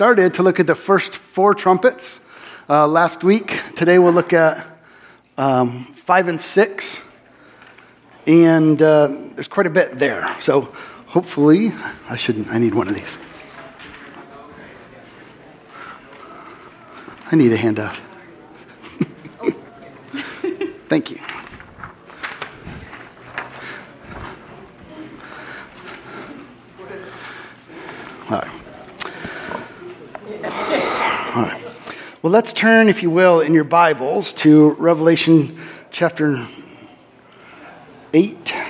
started to look at the first four trumpets uh, last week. Today we'll look at um, five and six, and uh, there's quite a bit there. So hopefully, I shouldn't. I need one of these. I need a handout. Thank you. All right. All right. Well, let's turn, if you will, in your Bibles to Revelation chapter 8. I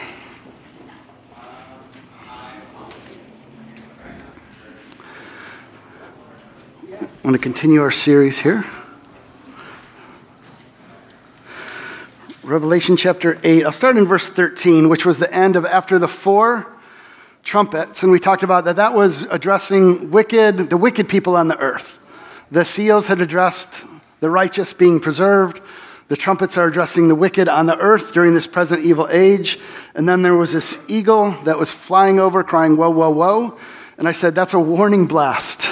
want to continue our series here. Revelation chapter 8. I'll start in verse 13, which was the end of after the four trumpets. And we talked about that that was addressing wicked, the wicked people on the earth. The seals had addressed the righteous being preserved. The trumpets are addressing the wicked on the earth during this present evil age. And then there was this eagle that was flying over, crying, Woe, woe, woe. And I said, That's a warning blast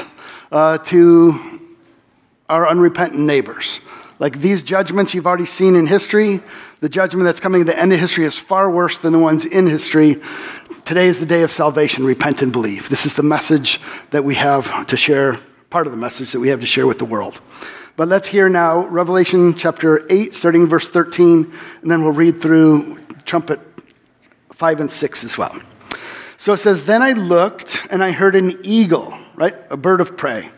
uh, to our unrepentant neighbors. Like these judgments you've already seen in history, the judgment that's coming at the end of history is far worse than the ones in history. Today is the day of salvation. Repent and believe. This is the message that we have to share, part of the message that we have to share with the world. But let's hear now Revelation chapter 8, starting verse 13, and then we'll read through trumpet 5 and 6 as well. So it says, Then I looked and I heard an eagle, right? A bird of prey,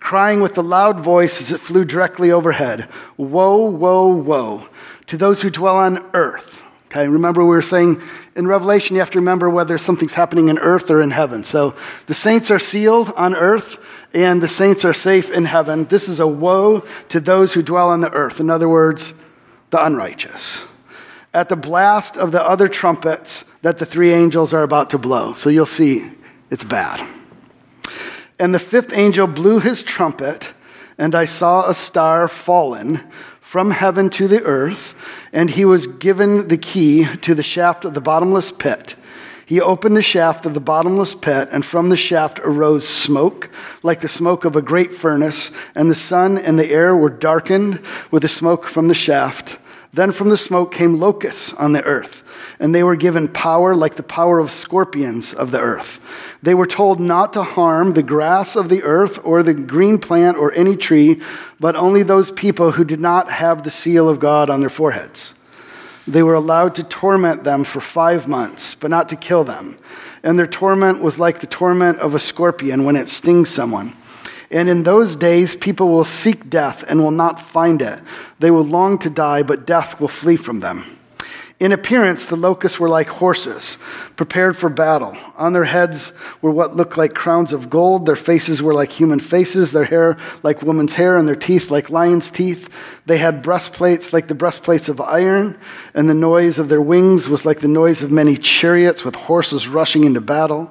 crying with a loud voice as it flew directly overhead Woe, woe, woe to those who dwell on earth. Okay, remember we were saying in Revelation, you have to remember whether something's happening in earth or in heaven. So the saints are sealed on earth and the saints are safe in heaven. This is a woe to those who dwell on the earth. In other words, the unrighteous. At the blast of the other trumpets, that the three angels are about to blow. So you'll see it's bad. And the fifth angel blew his trumpet, and I saw a star fallen from heaven to the earth, and he was given the key to the shaft of the bottomless pit. He opened the shaft of the bottomless pit, and from the shaft arose smoke, like the smoke of a great furnace, and the sun and the air were darkened with the smoke from the shaft. Then from the smoke came locusts on the earth, and they were given power like the power of scorpions of the earth. They were told not to harm the grass of the earth or the green plant or any tree, but only those people who did not have the seal of God on their foreheads. They were allowed to torment them for five months, but not to kill them. And their torment was like the torment of a scorpion when it stings someone. And in those days, people will seek death and will not find it. They will long to die, but death will flee from them. In appearance, the locusts were like horses, prepared for battle. On their heads were what looked like crowns of gold. Their faces were like human faces, their hair like woman's hair, and their teeth like lion's teeth. They had breastplates like the breastplates of iron, and the noise of their wings was like the noise of many chariots with horses rushing into battle.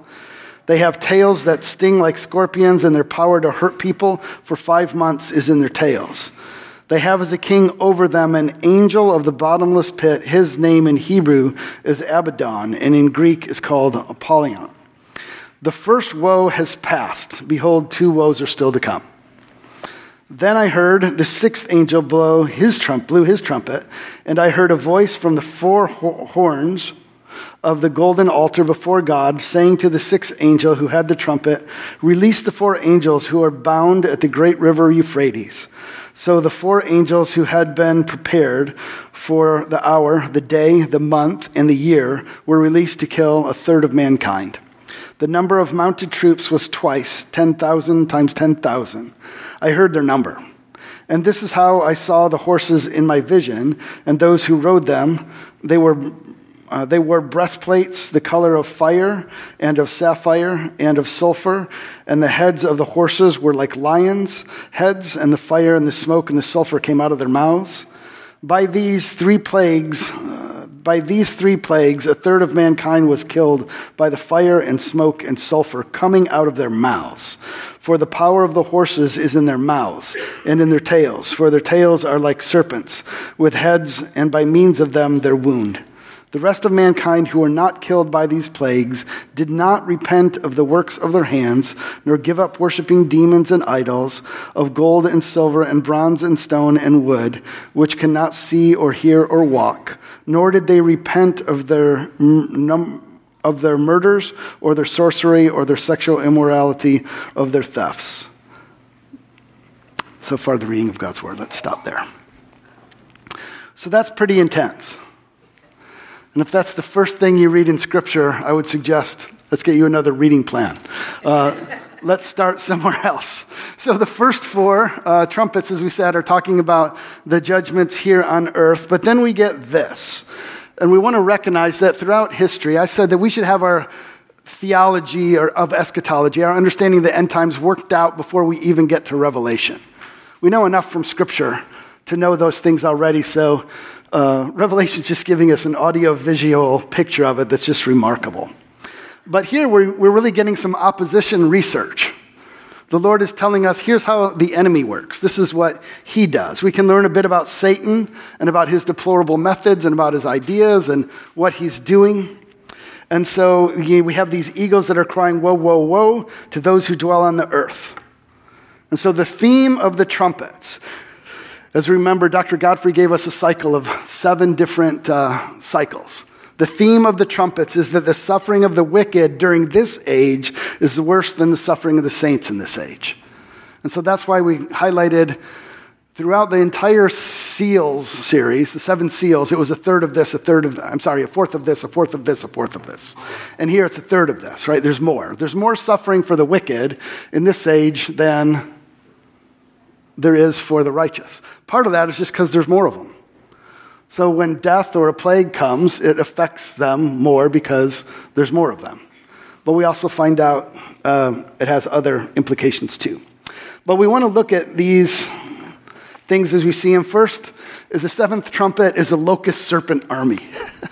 They have tails that sting like scorpions, and their power to hurt people for five months is in their tails. They have as a king over them an angel of the bottomless pit. His name in Hebrew is Abaddon, and in Greek is called Apollyon. The first woe has passed. Behold, two woes are still to come. Then I heard the sixth angel blow his trump, blew his trumpet, and I heard a voice from the four horns of the golden altar before God, saying to the sixth angel who had the trumpet, Release the four angels who are bound at the great river Euphrates. So the four angels who had been prepared for the hour, the day, the month, and the year were released to kill a third of mankind. The number of mounted troops was twice 10,000 times 10,000. I heard their number. And this is how I saw the horses in my vision, and those who rode them. They were uh, they wore breastplates the color of fire and of sapphire and of sulfur, and the heads of the horses were like lions' heads, and the fire and the smoke and the sulfur came out of their mouths. By these three plagues, uh, by these three plagues, a third of mankind was killed by the fire and smoke and sulfur coming out of their mouths. For the power of the horses is in their mouths and in their tails, for their tails are like serpents with heads, and by means of them their wound The rest of mankind who were not killed by these plagues did not repent of the works of their hands, nor give up worshiping demons and idols of gold and silver and bronze and stone and wood, which cannot see or hear or walk, nor did they repent of their num- of their murders or their sorcery or their sexual immorality of their thefts. So far, the reading of God's word. Let's stop there. So that's pretty intense. And if that's the first thing you read in Scripture, I would suggest let's get you another reading plan. Uh, let's start somewhere else. So, the first four uh, trumpets, as we said, are talking about the judgments here on earth. But then we get this. And we want to recognize that throughout history, I said that we should have our theology or of eschatology, our understanding of the end times worked out before we even get to Revelation. We know enough from Scripture to know those things already. So, uh, Revelation's just giving us an audio visual picture of it that's just remarkable. But here we're, we're really getting some opposition research. The Lord is telling us here's how the enemy works. This is what he does. We can learn a bit about Satan and about his deplorable methods and about his ideas and what he's doing. And so we have these eagles that are crying, Woe, woe, woe, to those who dwell on the earth. And so the theme of the trumpets as we remember, Dr. Godfrey gave us a cycle of seven different uh, cycles. The theme of the trumpets is that the suffering of the wicked during this age is worse than the suffering of the saints in this age. And so that's why we highlighted throughout the entire seals series, the seven seals, it was a third of this, a third of, I'm sorry, a fourth of this, a fourth of this, a fourth of this. And here it's a third of this, right? There's more. There's more suffering for the wicked in this age than there is for the righteous. Part of that is just because there's more of them. So when death or a plague comes, it affects them more because there's more of them. But we also find out um, it has other implications too. But we want to look at these things as we see them. First, is the seventh trumpet is a locust serpent army.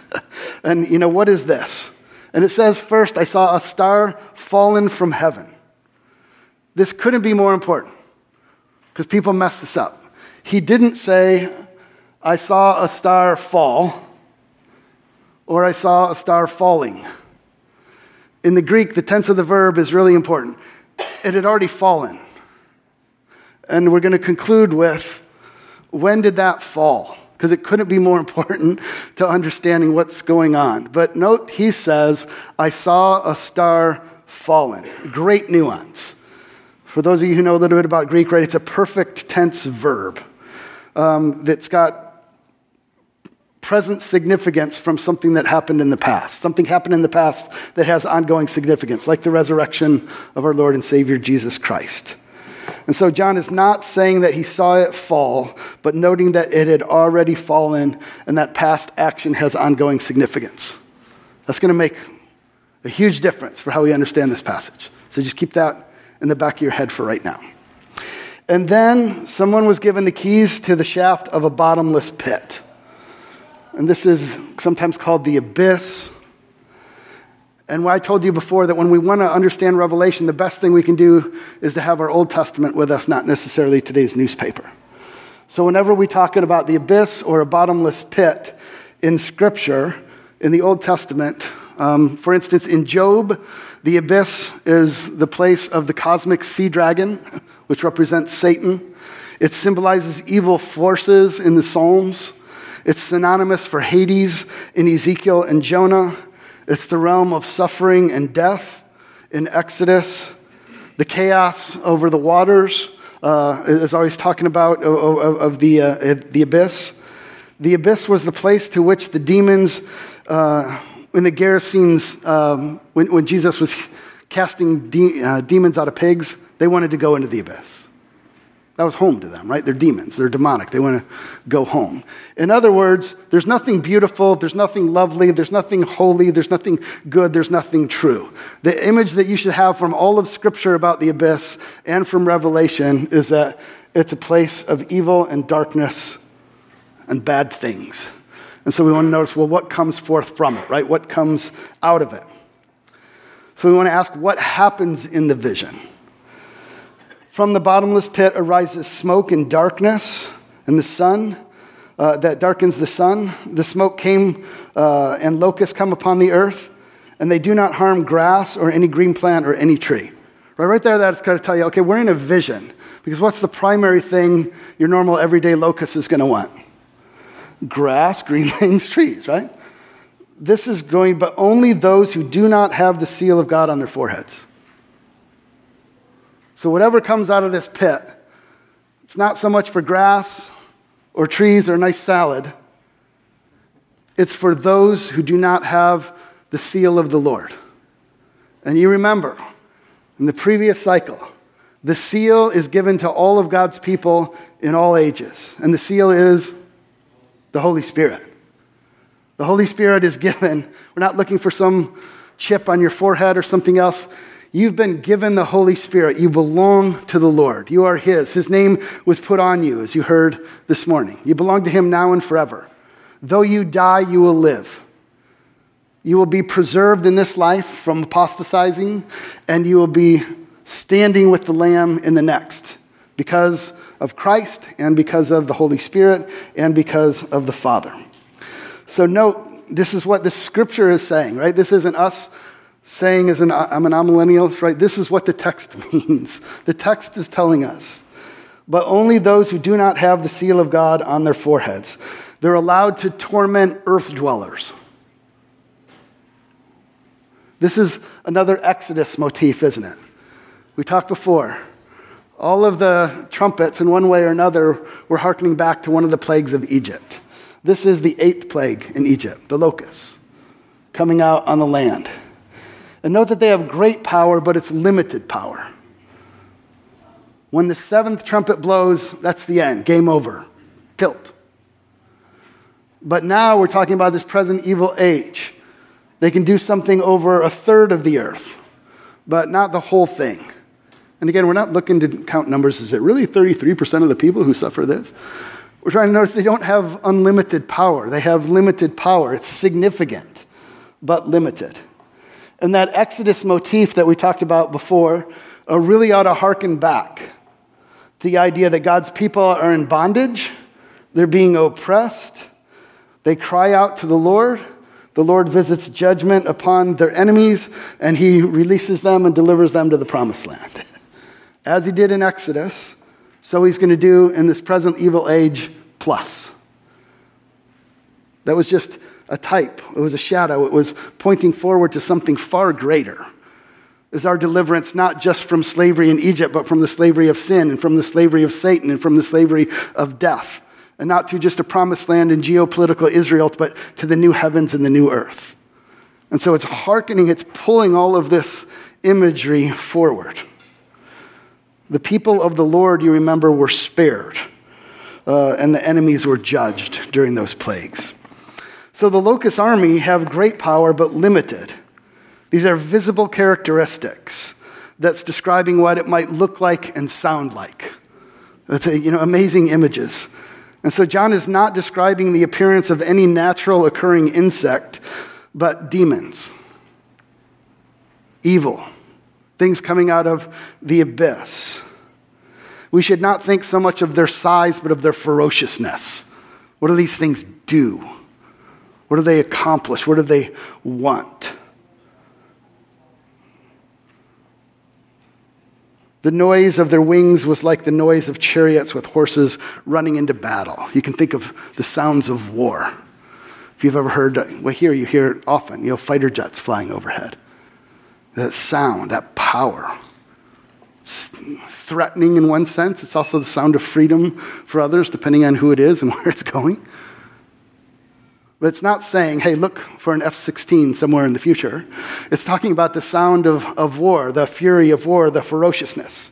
and you know, what is this? And it says, first, I saw a star fallen from heaven. This couldn't be more important because people mess this up. He didn't say, I saw a star fall, or I saw a star falling. In the Greek, the tense of the verb is really important. It had already fallen. And we're going to conclude with when did that fall? Because it couldn't be more important to understanding what's going on. But note, he says, I saw a star fallen. Great nuance. For those of you who know a little bit about Greek, right, it's a perfect tense verb um, that's got present significance from something that happened in the past. Something happened in the past that has ongoing significance, like the resurrection of our Lord and Savior Jesus Christ. And so John is not saying that he saw it fall, but noting that it had already fallen and that past action has ongoing significance. That's going to make a huge difference for how we understand this passage. So just keep that in the back of your head for right now. And then someone was given the keys to the shaft of a bottomless pit. And this is sometimes called the abyss. And I told you before that when we want to understand Revelation, the best thing we can do is to have our Old Testament with us, not necessarily today's newspaper. So whenever we're talking about the abyss or a bottomless pit in Scripture, in the Old Testament, um, for instance, in Job, the abyss is the place of the cosmic sea dragon, which represents Satan. It symbolizes evil forces in the Psalms. It's synonymous for Hades in Ezekiel and Jonah. It's the realm of suffering and death in Exodus. The chaos over the waters uh, is always talking about of, of, the, uh, the abyss. The abyss was the place to which the demons uh, in the Gerasenes, um, when, when Jesus was casting de- uh, demons out of pigs, they wanted to go into the abyss. That was home to them, right? They're demons. They're demonic. They want to go home. In other words, there's nothing beautiful, there's nothing lovely, there's nothing holy, there's nothing good, there's nothing true. The image that you should have from all of Scripture about the abyss and from Revelation is that it's a place of evil and darkness and bad things. And so we want to notice well, what comes forth from it, right? What comes out of it? So we want to ask what happens in the vision. From the bottomless pit arises smoke and darkness, and the sun uh, that darkens the sun. The smoke came uh, and locusts come upon the earth, and they do not harm grass or any green plant or any tree. Right, right there, that's going to tell you, okay, we're in a vision. Because what's the primary thing your normal everyday locust is going to want? Grass, green things, trees, right? This is going, but only those who do not have the seal of God on their foreheads. So, whatever comes out of this pit, it's not so much for grass or trees or a nice salad. It's for those who do not have the seal of the Lord. And you remember, in the previous cycle, the seal is given to all of God's people in all ages. And the seal is the Holy Spirit. The Holy Spirit is given. We're not looking for some chip on your forehead or something else. You've been given the Holy Spirit. You belong to the Lord. You are His. His name was put on you, as you heard this morning. You belong to Him now and forever. Though you die, you will live. You will be preserved in this life from apostatizing, and you will be standing with the Lamb in the next because of Christ, and because of the Holy Spirit, and because of the Father. So, note, this is what the scripture is saying, right? This isn't us saying as an I'm an amillennial, right? This is what the text means. The text is telling us. But only those who do not have the seal of God on their foreheads. They're allowed to torment earth dwellers. This is another Exodus motif, isn't it? We talked before. All of the trumpets, in one way or another, were hearkening back to one of the plagues of Egypt. This is the eighth plague in Egypt, the locusts, coming out on the land. And note that they have great power, but it's limited power. When the seventh trumpet blows, that's the end, game over, tilt. But now we're talking about this present evil age. They can do something over a third of the earth, but not the whole thing. And again, we're not looking to count numbers. Is it really 33% of the people who suffer this? We're trying to notice they don't have unlimited power. They have limited power. It's significant, but limited. And that Exodus motif that we talked about before uh, really ought to harken back the idea that God's people are in bondage, they're being oppressed, they cry out to the Lord. The Lord visits judgment upon their enemies, and he releases them and delivers them to the promised land. As he did in Exodus, so he's going to do in this present evil age plus. That was just a type, it was a shadow, it was pointing forward to something far greater. Is our deliverance not just from slavery in Egypt, but from the slavery of sin and from the slavery of Satan and from the slavery of death? And not to just a promised land in geopolitical Israel, but to the new heavens and the new earth. And so it's hearkening, it's pulling all of this imagery forward. The people of the Lord, you remember, were spared, uh, and the enemies were judged during those plagues. So the locust army have great power but limited. These are visible characteristics that's describing what it might look like and sound like. That's a, you know, amazing images. And so John is not describing the appearance of any natural occurring insect, but demons, evil, things coming out of the abyss. We should not think so much of their size, but of their ferociousness. What do these things do? What do they accomplish? What do they want? The noise of their wings was like the noise of chariots with horses running into battle. You can think of the sounds of war. If you've ever heard, well, here you hear it often, you know, fighter jets flying overhead. That sound, that power. It's threatening in one sense, it's also the sound of freedom for others, depending on who it is and where it's going. But it's not saying, hey, look for an F 16 somewhere in the future. It's talking about the sound of, of war, the fury of war, the ferociousness.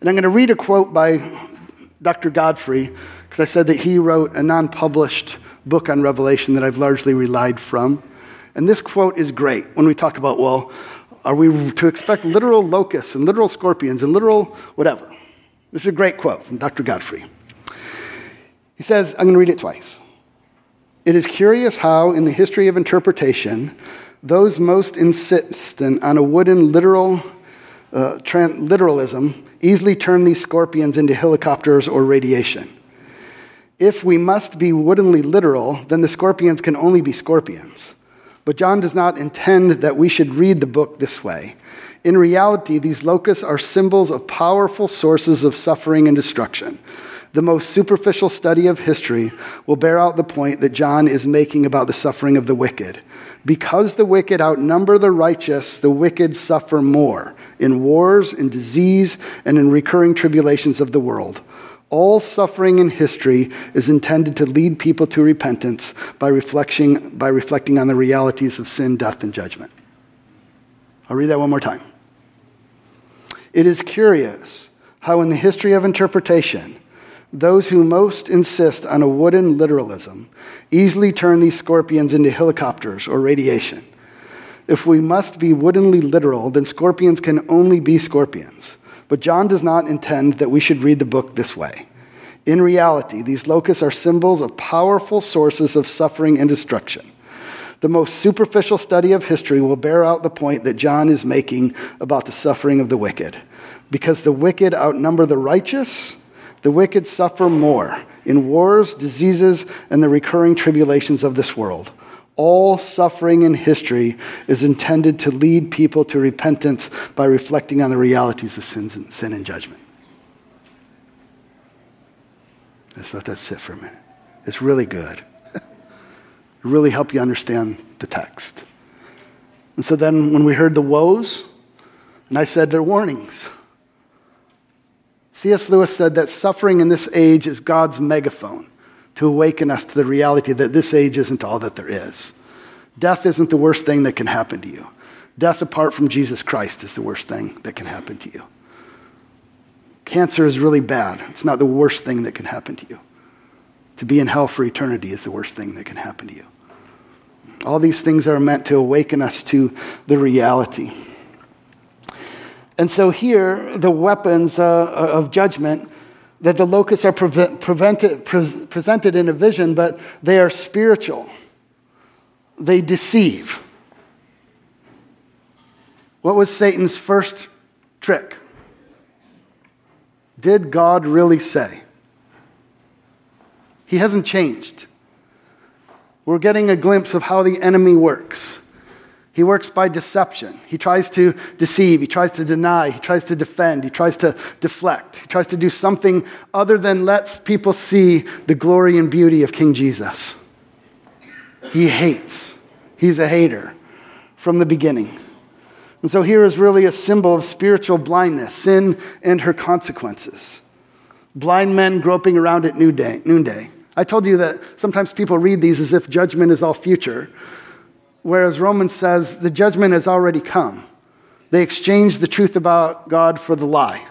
And I'm going to read a quote by Dr. Godfrey, because I said that he wrote a non published book on Revelation that I've largely relied from. And this quote is great when we talk about, well, are we to expect literal locusts and literal scorpions and literal whatever? This is a great quote from Dr. Godfrey. He says, I'm going to read it twice. It is curious how, in the history of interpretation, those most insistent on a wooden literal uh, literalism easily turn these scorpions into helicopters or radiation. If we must be woodenly literal, then the scorpions can only be scorpions. But John does not intend that we should read the book this way. In reality, these locusts are symbols of powerful sources of suffering and destruction. The most superficial study of history will bear out the point that John is making about the suffering of the wicked. Because the wicked outnumber the righteous, the wicked suffer more in wars, in disease, and in recurring tribulations of the world. All suffering in history is intended to lead people to repentance by reflecting, by reflecting on the realities of sin, death, and judgment. I'll read that one more time. It is curious how, in the history of interpretation, those who most insist on a wooden literalism easily turn these scorpions into helicopters or radiation. If we must be woodenly literal, then scorpions can only be scorpions. But John does not intend that we should read the book this way. In reality, these locusts are symbols of powerful sources of suffering and destruction. The most superficial study of history will bear out the point that John is making about the suffering of the wicked. Because the wicked outnumber the righteous, the wicked suffer more in wars, diseases, and the recurring tribulations of this world. All suffering in history is intended to lead people to repentance by reflecting on the realities of sins and, sin and judgment. Let's let that sit for a minute. It's really good. it really help you understand the text. And so then when we heard the woes, and I said they're warnings. C.S. Lewis said that suffering in this age is God's megaphone to awaken us to the reality that this age isn't all that there is. Death isn't the worst thing that can happen to you. Death apart from Jesus Christ is the worst thing that can happen to you. Cancer is really bad. It's not the worst thing that can happen to you. To be in hell for eternity is the worst thing that can happen to you. All these things are meant to awaken us to the reality. And so here, the weapons uh, of judgment that the locusts are prevented, pre- presented in a vision, but they are spiritual. They deceive. What was Satan's first trick? Did God really say? He hasn't changed. We're getting a glimpse of how the enemy works. He works by deception. He tries to deceive. He tries to deny. He tries to defend. He tries to deflect. He tries to do something other than let people see the glory and beauty of King Jesus. He hates. He's a hater from the beginning. And so here is really a symbol of spiritual blindness, sin and her consequences. Blind men groping around at noonday. I told you that sometimes people read these as if judgment is all future. Whereas Romans says the judgment has already come. They exchanged the truth about God for the lie.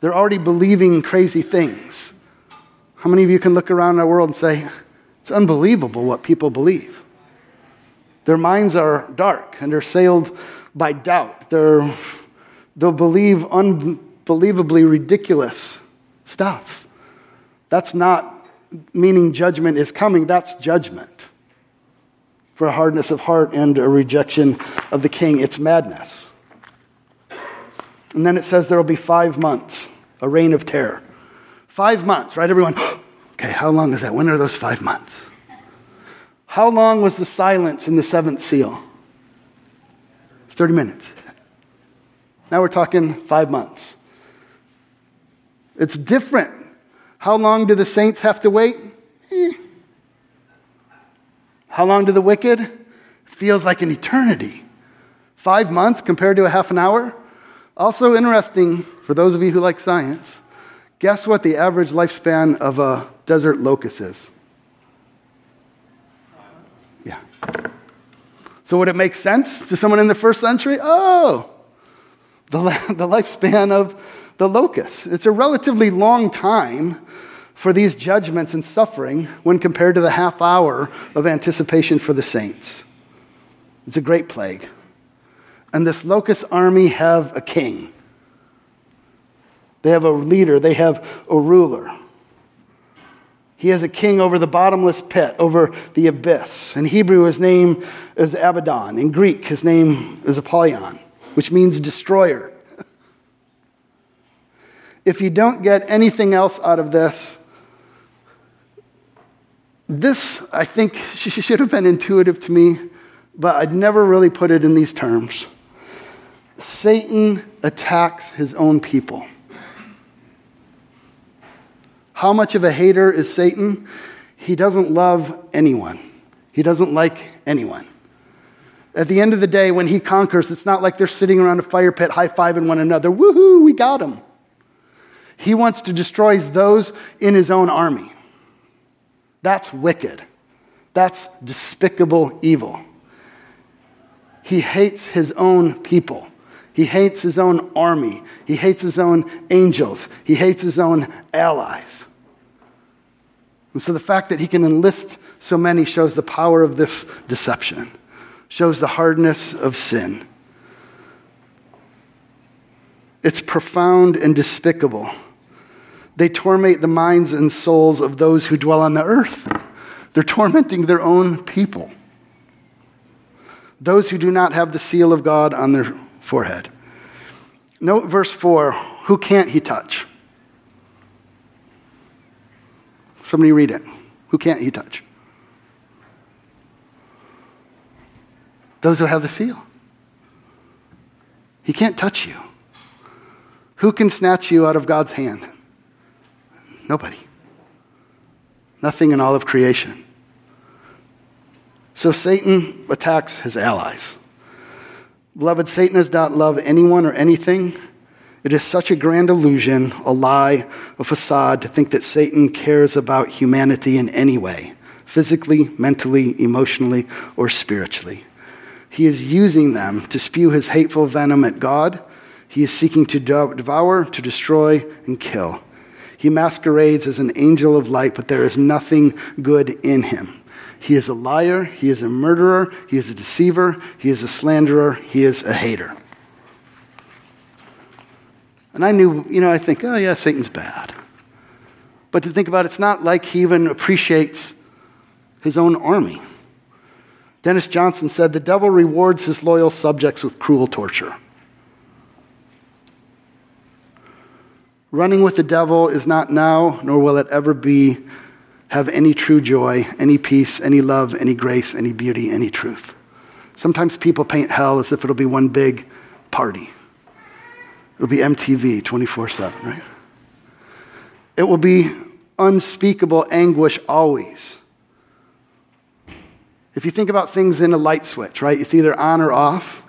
They're already believing crazy things. How many of you can look around our world and say, it's unbelievable what people believe? Their minds are dark and they're sailed by doubt. They're, they'll believe unbelievably ridiculous stuff. That's not meaning judgment is coming, that's judgment for a hardness of heart and a rejection of the king. It's madness. And then it says there will be five months, a reign of terror. Five months, right? Everyone, okay, how long is that? When are those five months? How long was the silence in the seventh seal? 30 minutes. Now we're talking five months. It's different. How long do the saints have to wait? Eh, how long to the wicked? Feels like an eternity. Five months compared to a half an hour? Also interesting for those of you who like science, guess what the average lifespan of a desert locust is? Yeah. So would it make sense to someone in the first century? Oh, the, the lifespan of the locust. It's a relatively long time for these judgments and suffering when compared to the half hour of anticipation for the saints. It's a great plague. And this locust army have a king. They have a leader, they have a ruler. He has a king over the bottomless pit, over the abyss. In Hebrew, his name is Abaddon. In Greek, his name is Apollyon, which means destroyer. if you don't get anything else out of this, This, I think, should have been intuitive to me, but I'd never really put it in these terms. Satan attacks his own people. How much of a hater is Satan? He doesn't love anyone, he doesn't like anyone. At the end of the day, when he conquers, it's not like they're sitting around a fire pit high fiving one another. Woohoo, we got him. He wants to destroy those in his own army. That's wicked. That's despicable evil. He hates his own people. He hates his own army. He hates his own angels. He hates his own allies. And so the fact that he can enlist so many shows the power of this deception, shows the hardness of sin. It's profound and despicable. They torment the minds and souls of those who dwell on the earth. They're tormenting their own people. Those who do not have the seal of God on their forehead. Note verse 4 who can't he touch? Somebody read it. Who can't he touch? Those who have the seal. He can't touch you. Who can snatch you out of God's hand? Nobody. Nothing in all of creation. So Satan attacks his allies. Beloved, Satan does not love anyone or anything. It is such a grand illusion, a lie, a facade to think that Satan cares about humanity in any way physically, mentally, emotionally, or spiritually. He is using them to spew his hateful venom at God. He is seeking to devour, to destroy, and kill. He masquerades as an angel of light, but there is nothing good in him. He is a liar, he is a murderer, he is a deceiver, he is a slanderer, he is a hater. And I knew, you know, I think, oh, yeah, Satan's bad. But to think about it, it's not like he even appreciates his own army. Dennis Johnson said, The devil rewards his loyal subjects with cruel torture. Running with the devil is not now, nor will it ever be, have any true joy, any peace, any love, any grace, any beauty, any truth. Sometimes people paint hell as if it'll be one big party. It'll be MTV 24 7, right? It will be unspeakable anguish always. If you think about things in a light switch, right? It's either on or off,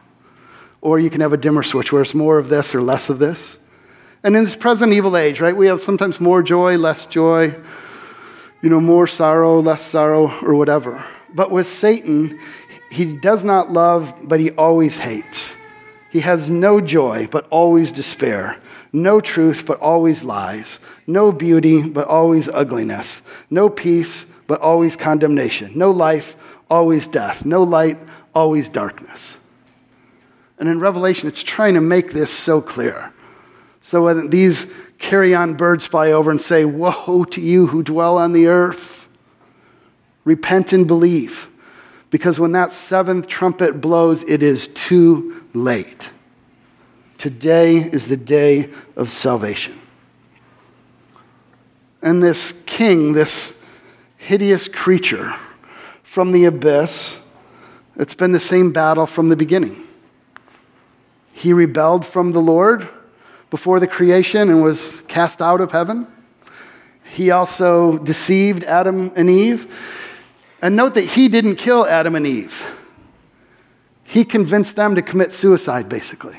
or you can have a dimmer switch where it's more of this or less of this. And in this present evil age, right, we have sometimes more joy, less joy, you know, more sorrow, less sorrow, or whatever. But with Satan, he does not love, but he always hates. He has no joy, but always despair. No truth, but always lies. No beauty, but always ugliness. No peace, but always condemnation. No life, always death. No light, always darkness. And in Revelation, it's trying to make this so clear. So when these carrion birds fly over and say, Woe to you who dwell on the earth, repent and believe. Because when that seventh trumpet blows, it is too late. Today is the day of salvation. And this king, this hideous creature from the abyss, it's been the same battle from the beginning. He rebelled from the Lord before the creation and was cast out of heaven. He also deceived Adam and Eve. And note that he didn't kill Adam and Eve, he convinced them to commit suicide, basically.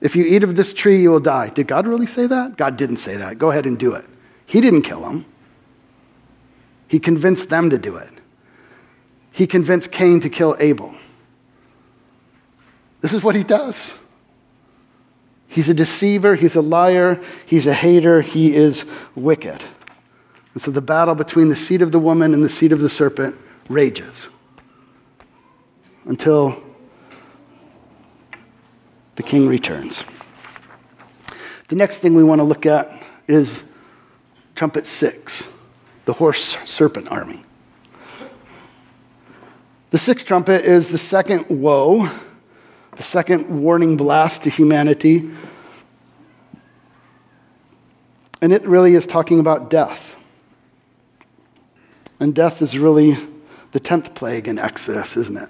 If you eat of this tree, you will die. Did God really say that? God didn't say that. Go ahead and do it. He didn't kill them, he convinced them to do it. He convinced Cain to kill Abel. This is what he does. He's a deceiver, he's a liar, he's a hater, he is wicked. And so the battle between the seed of the woman and the seed of the serpent rages until the king returns. The next thing we want to look at is trumpet six, the horse serpent army. The sixth trumpet is the second woe the second warning blast to humanity. And it really is talking about death. And death is really the 10th plague in Exodus, isn't it?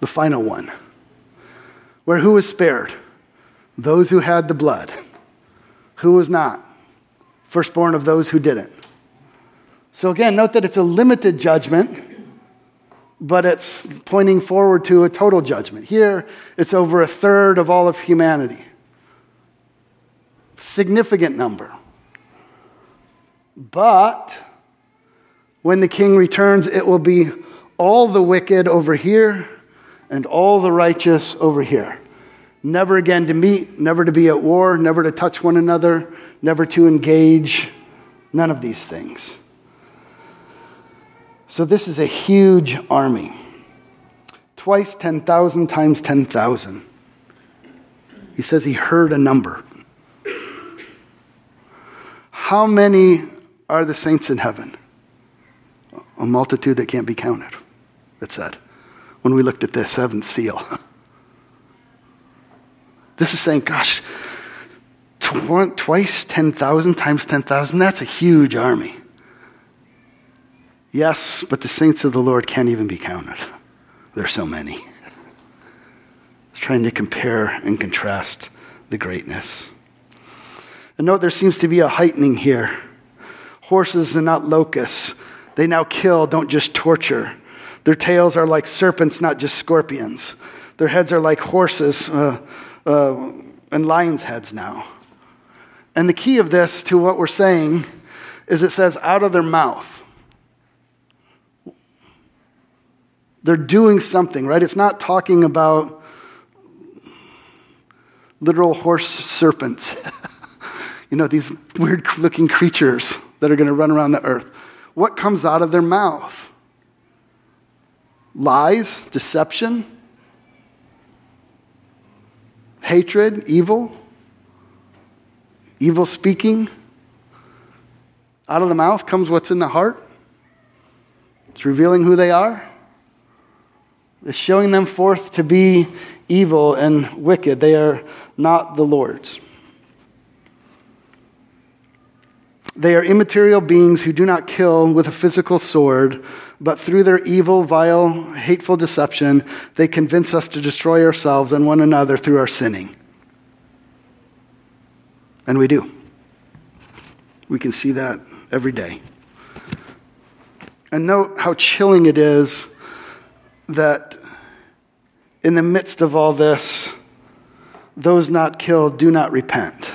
The final one. Where who was spared? Those who had the blood. Who was not? Firstborn of those who didn't. So again, note that it's a limited judgment, but it's pointing forward to a total judgment. Here, it's over a third of all of humanity. Significant number. But when the king returns, it will be all the wicked over here and all the righteous over here. Never again to meet, never to be at war, never to touch one another, never to engage. None of these things. So, this is a huge army. Twice 10,000 times 10,000. He says he heard a number. How many are the saints in heaven? A multitude that can't be counted, it said when we looked at the seventh seal. This is saying, gosh, twice 10,000 times 10,000, that's a huge army. Yes, but the saints of the Lord can't even be counted. There's so many. Trying to compare and contrast the greatness. And note there seems to be a heightening here. Horses and not locusts. They now kill, don't just torture. Their tails are like serpents, not just scorpions. Their heads are like horses uh, uh, and lions' heads now. And the key of this to what we're saying is it says, out of their mouth. They're doing something, right? It's not talking about literal horse serpents. you know, these weird looking creatures that are going to run around the earth. What comes out of their mouth? Lies, deception, hatred, evil, evil speaking. Out of the mouth comes what's in the heart. It's revealing who they are. It's showing them forth to be evil and wicked. They are not the Lord's. They are immaterial beings who do not kill with a physical sword, but through their evil, vile, hateful deception, they convince us to destroy ourselves and one another through our sinning. And we do. We can see that every day. And note how chilling it is that in the midst of all this, those not killed do not repent.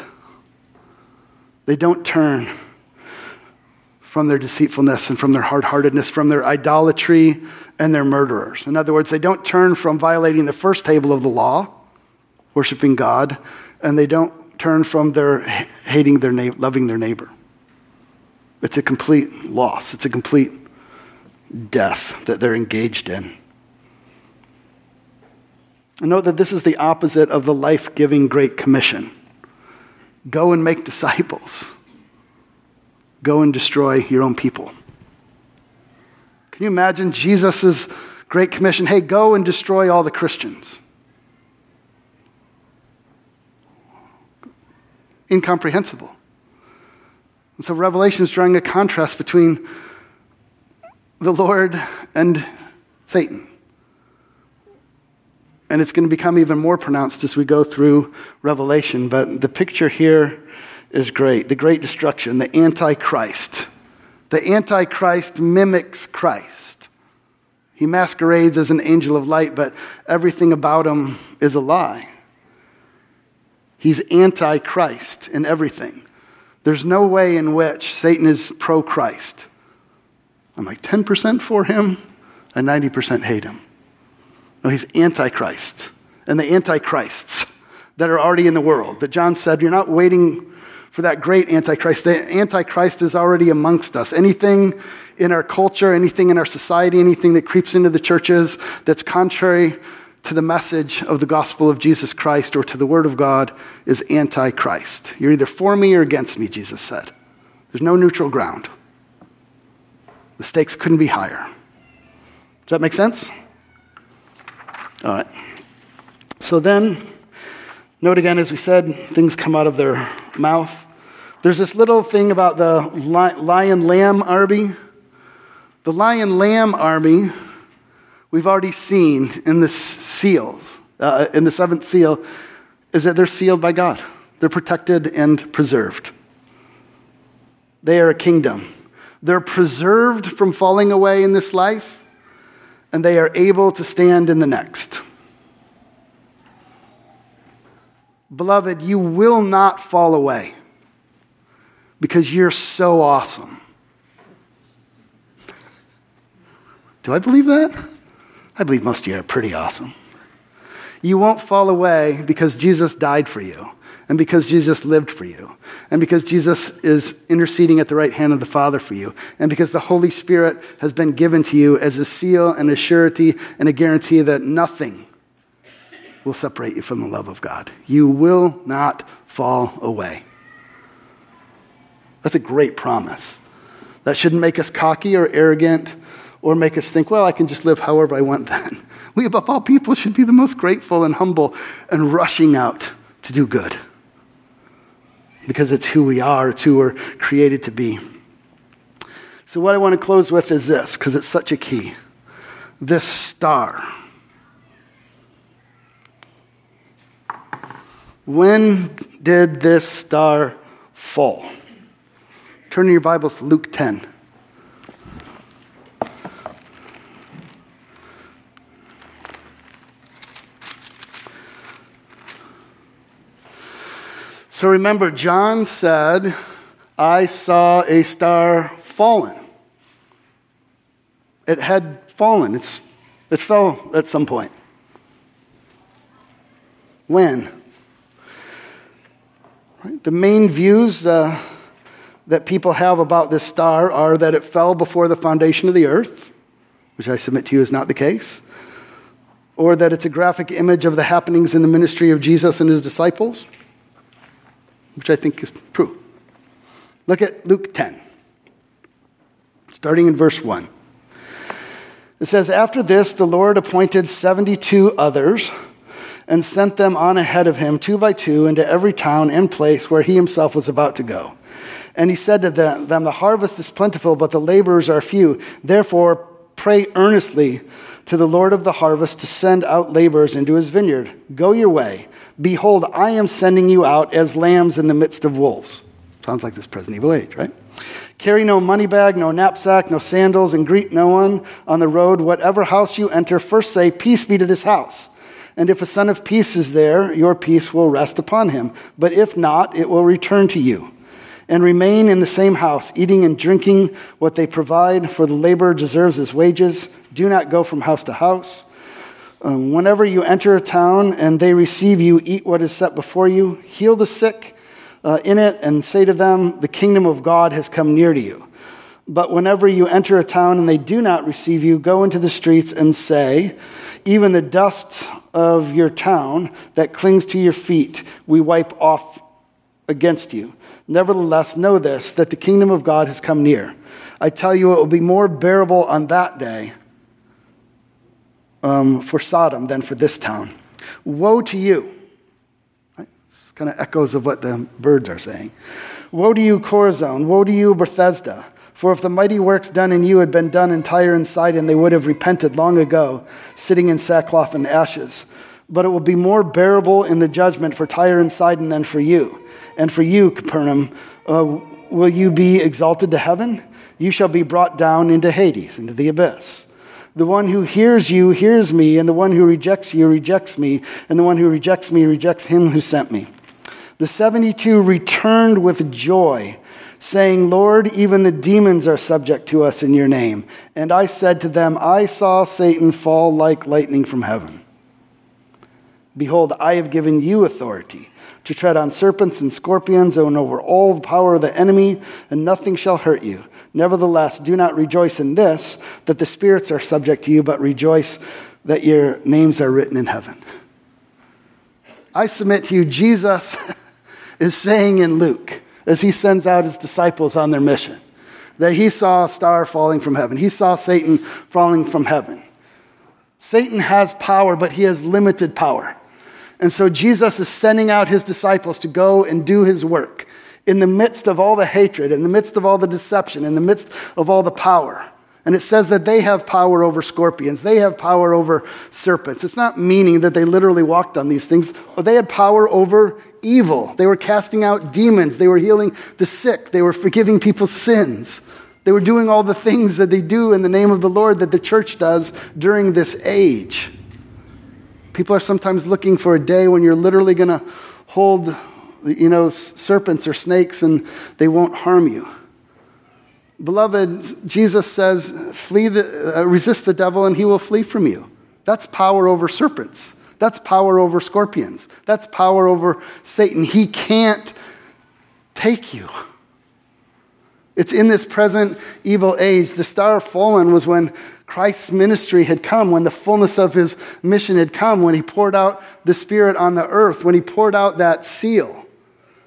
They don't turn from their deceitfulness and from their hard heartedness, from their idolatry and their murderers. In other words, they don't turn from violating the first table of the law, worshiping God, and they don't turn from their hating their neighbor, loving their neighbor. It's a complete loss. It's a complete death that they're engaged in. And note that this is the opposite of the life giving Great Commission go and make disciples. Go and destroy your own people. Can you imagine Jesus' great commission? Hey, go and destroy all the Christians. Incomprehensible. And so Revelation is drawing a contrast between the Lord and Satan. And it's going to become even more pronounced as we go through Revelation. But the picture here is great. The great destruction, the Antichrist. The Antichrist mimics Christ. He masquerades as an angel of light, but everything about him is a lie. He's Antichrist in everything. There's no way in which Satan is pro Christ. I'm like 10% for him and 90% hate him. No, he's Antichrist. And the Antichrists that are already in the world, that John said, you're not waiting for that great Antichrist. The Antichrist is already amongst us. Anything in our culture, anything in our society, anything that creeps into the churches that's contrary to the message of the gospel of Jesus Christ or to the word of God is Antichrist. You're either for me or against me, Jesus said. There's no neutral ground. The stakes couldn't be higher. Does that make sense? All right. So then, note again, as we said, things come out of their mouth. There's this little thing about the lion lamb army The lion lamb army, we've already seen in the seals, uh, in the seventh seal, is that they're sealed by God. They're protected and preserved. They are a kingdom. They're preserved from falling away in this life, and they are able to stand in the next. Beloved, you will not fall away because you're so awesome. Do I believe that? I believe most of you are pretty awesome. You won't fall away because Jesus died for you, and because Jesus lived for you, and because Jesus is interceding at the right hand of the Father for you, and because the Holy Spirit has been given to you as a seal and a surety and a guarantee that nothing will separate you from the love of God. You will not fall away. That's a great promise. That shouldn't make us cocky or arrogant or make us think, well, I can just live however I want then. We, above all people, should be the most grateful and humble and rushing out to do good. Because it's who we are, it's who we're created to be. So, what I want to close with is this, because it's such a key this star. When did this star fall? Turn your Bibles to Luke 10. So remember, John said, I saw a star fallen. It had fallen, it's, it fell at some point. When? Right? The main views uh, that people have about this star are that it fell before the foundation of the earth, which I submit to you is not the case, or that it's a graphic image of the happenings in the ministry of Jesus and his disciples, which I think is true. Look at Luke 10, starting in verse 1. It says, After this, the Lord appointed 72 others and sent them on ahead of him, two by two, into every town and place where he himself was about to go. And he said to them, The harvest is plentiful, but the laborers are few. Therefore, pray earnestly to the Lord of the harvest to send out laborers into his vineyard. Go your way. Behold, I am sending you out as lambs in the midst of wolves. Sounds like this present evil age, right? Carry no money bag, no knapsack, no sandals, and greet no one on the road. Whatever house you enter, first say, Peace be to this house. And if a son of peace is there, your peace will rest upon him. But if not, it will return to you. And remain in the same house, eating and drinking what they provide, for the laborer deserves his wages. Do not go from house to house. Um, whenever you enter a town and they receive you, eat what is set before you, heal the sick uh, in it, and say to them, The kingdom of God has come near to you. But whenever you enter a town and they do not receive you, go into the streets and say, Even the dust of your town that clings to your feet, we wipe off against you. Nevertheless, know this, that the kingdom of God has come near. I tell you, it will be more bearable on that day um, for Sodom than for this town. Woe to you. Right? Kind of echoes of what the birds are saying. Woe to you, Chorazin! Woe to you, Bethsaida. For if the mighty works done in you had been done in Tyre and Sidon, they would have repented long ago, sitting in sackcloth and ashes. But it will be more bearable in the judgment for Tyre and Sidon than for you. And for you, Capernaum, uh, will you be exalted to heaven? You shall be brought down into Hades, into the abyss. The one who hears you hears me, and the one who rejects you rejects me, and the one who rejects me rejects him who sent me. The 72 returned with joy saying, Lord, even the demons are subject to us in your name. And I said to them, I saw Satan fall like lightning from heaven. Behold, I have given you authority to tread on serpents and scorpions and over all the power of the enemy, and nothing shall hurt you. Nevertheless, do not rejoice in this, that the spirits are subject to you, but rejoice that your names are written in heaven. I submit to you, Jesus is saying in Luke, as he sends out his disciples on their mission. That he saw a star falling from heaven, he saw Satan falling from heaven. Satan has power, but he has limited power. And so Jesus is sending out his disciples to go and do his work in the midst of all the hatred, in the midst of all the deception, in the midst of all the power, And it says that they have power over scorpions, they have power over serpents. It's not meaning that they literally walked on these things, but they had power over evil. They were casting out demons, they were healing the sick, they were forgiving people's sins. They were doing all the things that they do in the name of the Lord that the church does during this age. People are sometimes looking for a day when you're literally going to hold, you know, serpents or snakes and they won't harm you. Beloved, Jesus says, flee the, uh, resist the devil and he will flee from you. That's power over serpents. That's power over scorpions. That's power over Satan. He can't take you. It's in this present evil age. The star fallen was when Christ's ministry had come, when the fullness of his mission had come, when he poured out the Spirit on the earth, when he poured out that seal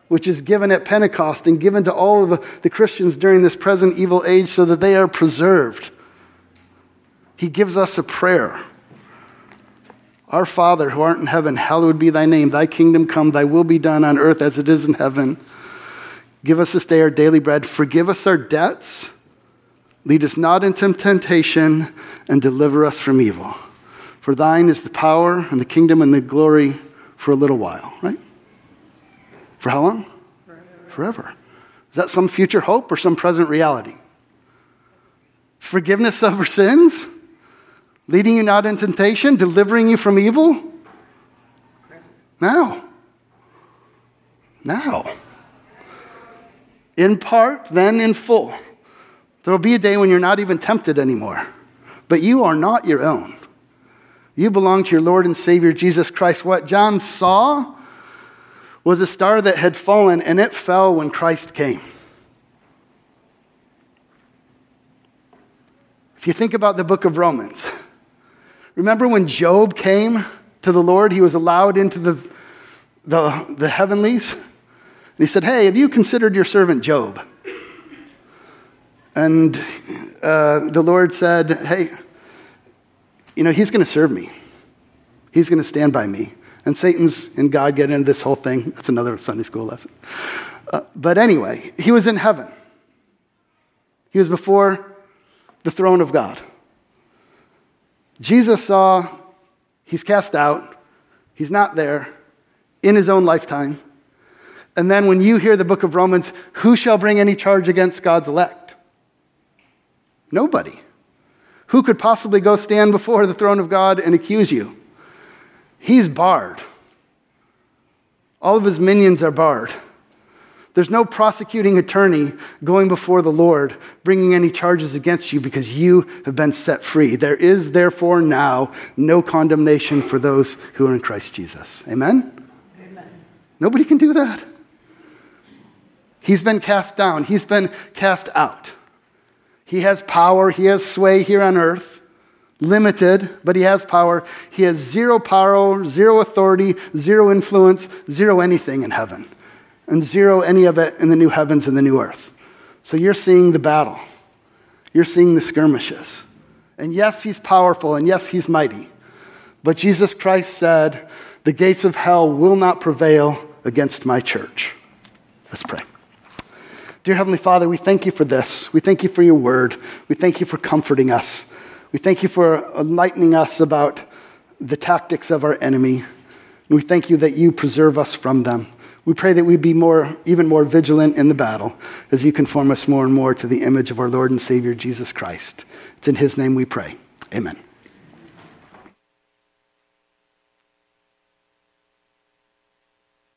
which is given at Pentecost and given to all of the, Christians during this present evil age so that they are preserved. He gives us a prayer. Our Father who art in heaven, hallowed be thy name. Thy kingdom come, thy will be done on earth as it is in heaven. Give us this day our daily bread. Forgive us our debts. Lead us not into temptation and deliver us from evil. For thine is the power and the kingdom and the glory for a little while, right? For how long? Forever. Forever. Is that some future hope or some present reality? Forgiveness of our sins? Leading you not into temptation? Delivering you from evil? Now. Now. In part, then in full. There will be a day when you're not even tempted anymore. But you are not your own. You belong to your Lord and Savior Jesus Christ. What John saw was a star that had fallen, and it fell when Christ came. If you think about the book of Romans, remember when Job came to the Lord, he was allowed into the, the, the heavenlies? And he said, Hey, have you considered your servant Job? And uh, the Lord said, Hey, you know, he's going to serve me, he's going to stand by me. And Satan's and God get into this whole thing. That's another Sunday school lesson. Uh, but anyway, he was in heaven. He was before the throne of God. Jesus saw he's cast out, he's not there in his own lifetime. And then when you hear the book of Romans, who shall bring any charge against God's elect? Nobody. Who could possibly go stand before the throne of God and accuse you? He's barred. All of his minions are barred. There's no prosecuting attorney going before the Lord bringing any charges against you because you have been set free. There is therefore now no condemnation for those who are in Christ Jesus. Amen? Amen. Nobody can do that. He's been cast down, he's been cast out. He has power, he has sway here on earth limited, but he has power. He has zero power, zero authority, zero influence, zero anything in heaven, and zero any of it in the new heavens and the new earth. So you're seeing the battle, you're seeing the skirmishes. And yes, he's powerful, and yes, he's mighty. But Jesus Christ said, The gates of hell will not prevail against my church. Let's pray. Dear Heavenly Father, we thank you for this. We thank you for your word. We thank you for comforting us. We thank you for enlightening us about the tactics of our enemy. And we thank you that you preserve us from them. We pray that we be more, even more vigilant in the battle as you conform us more and more to the image of our Lord and Savior Jesus Christ. It's in his name we pray. Amen.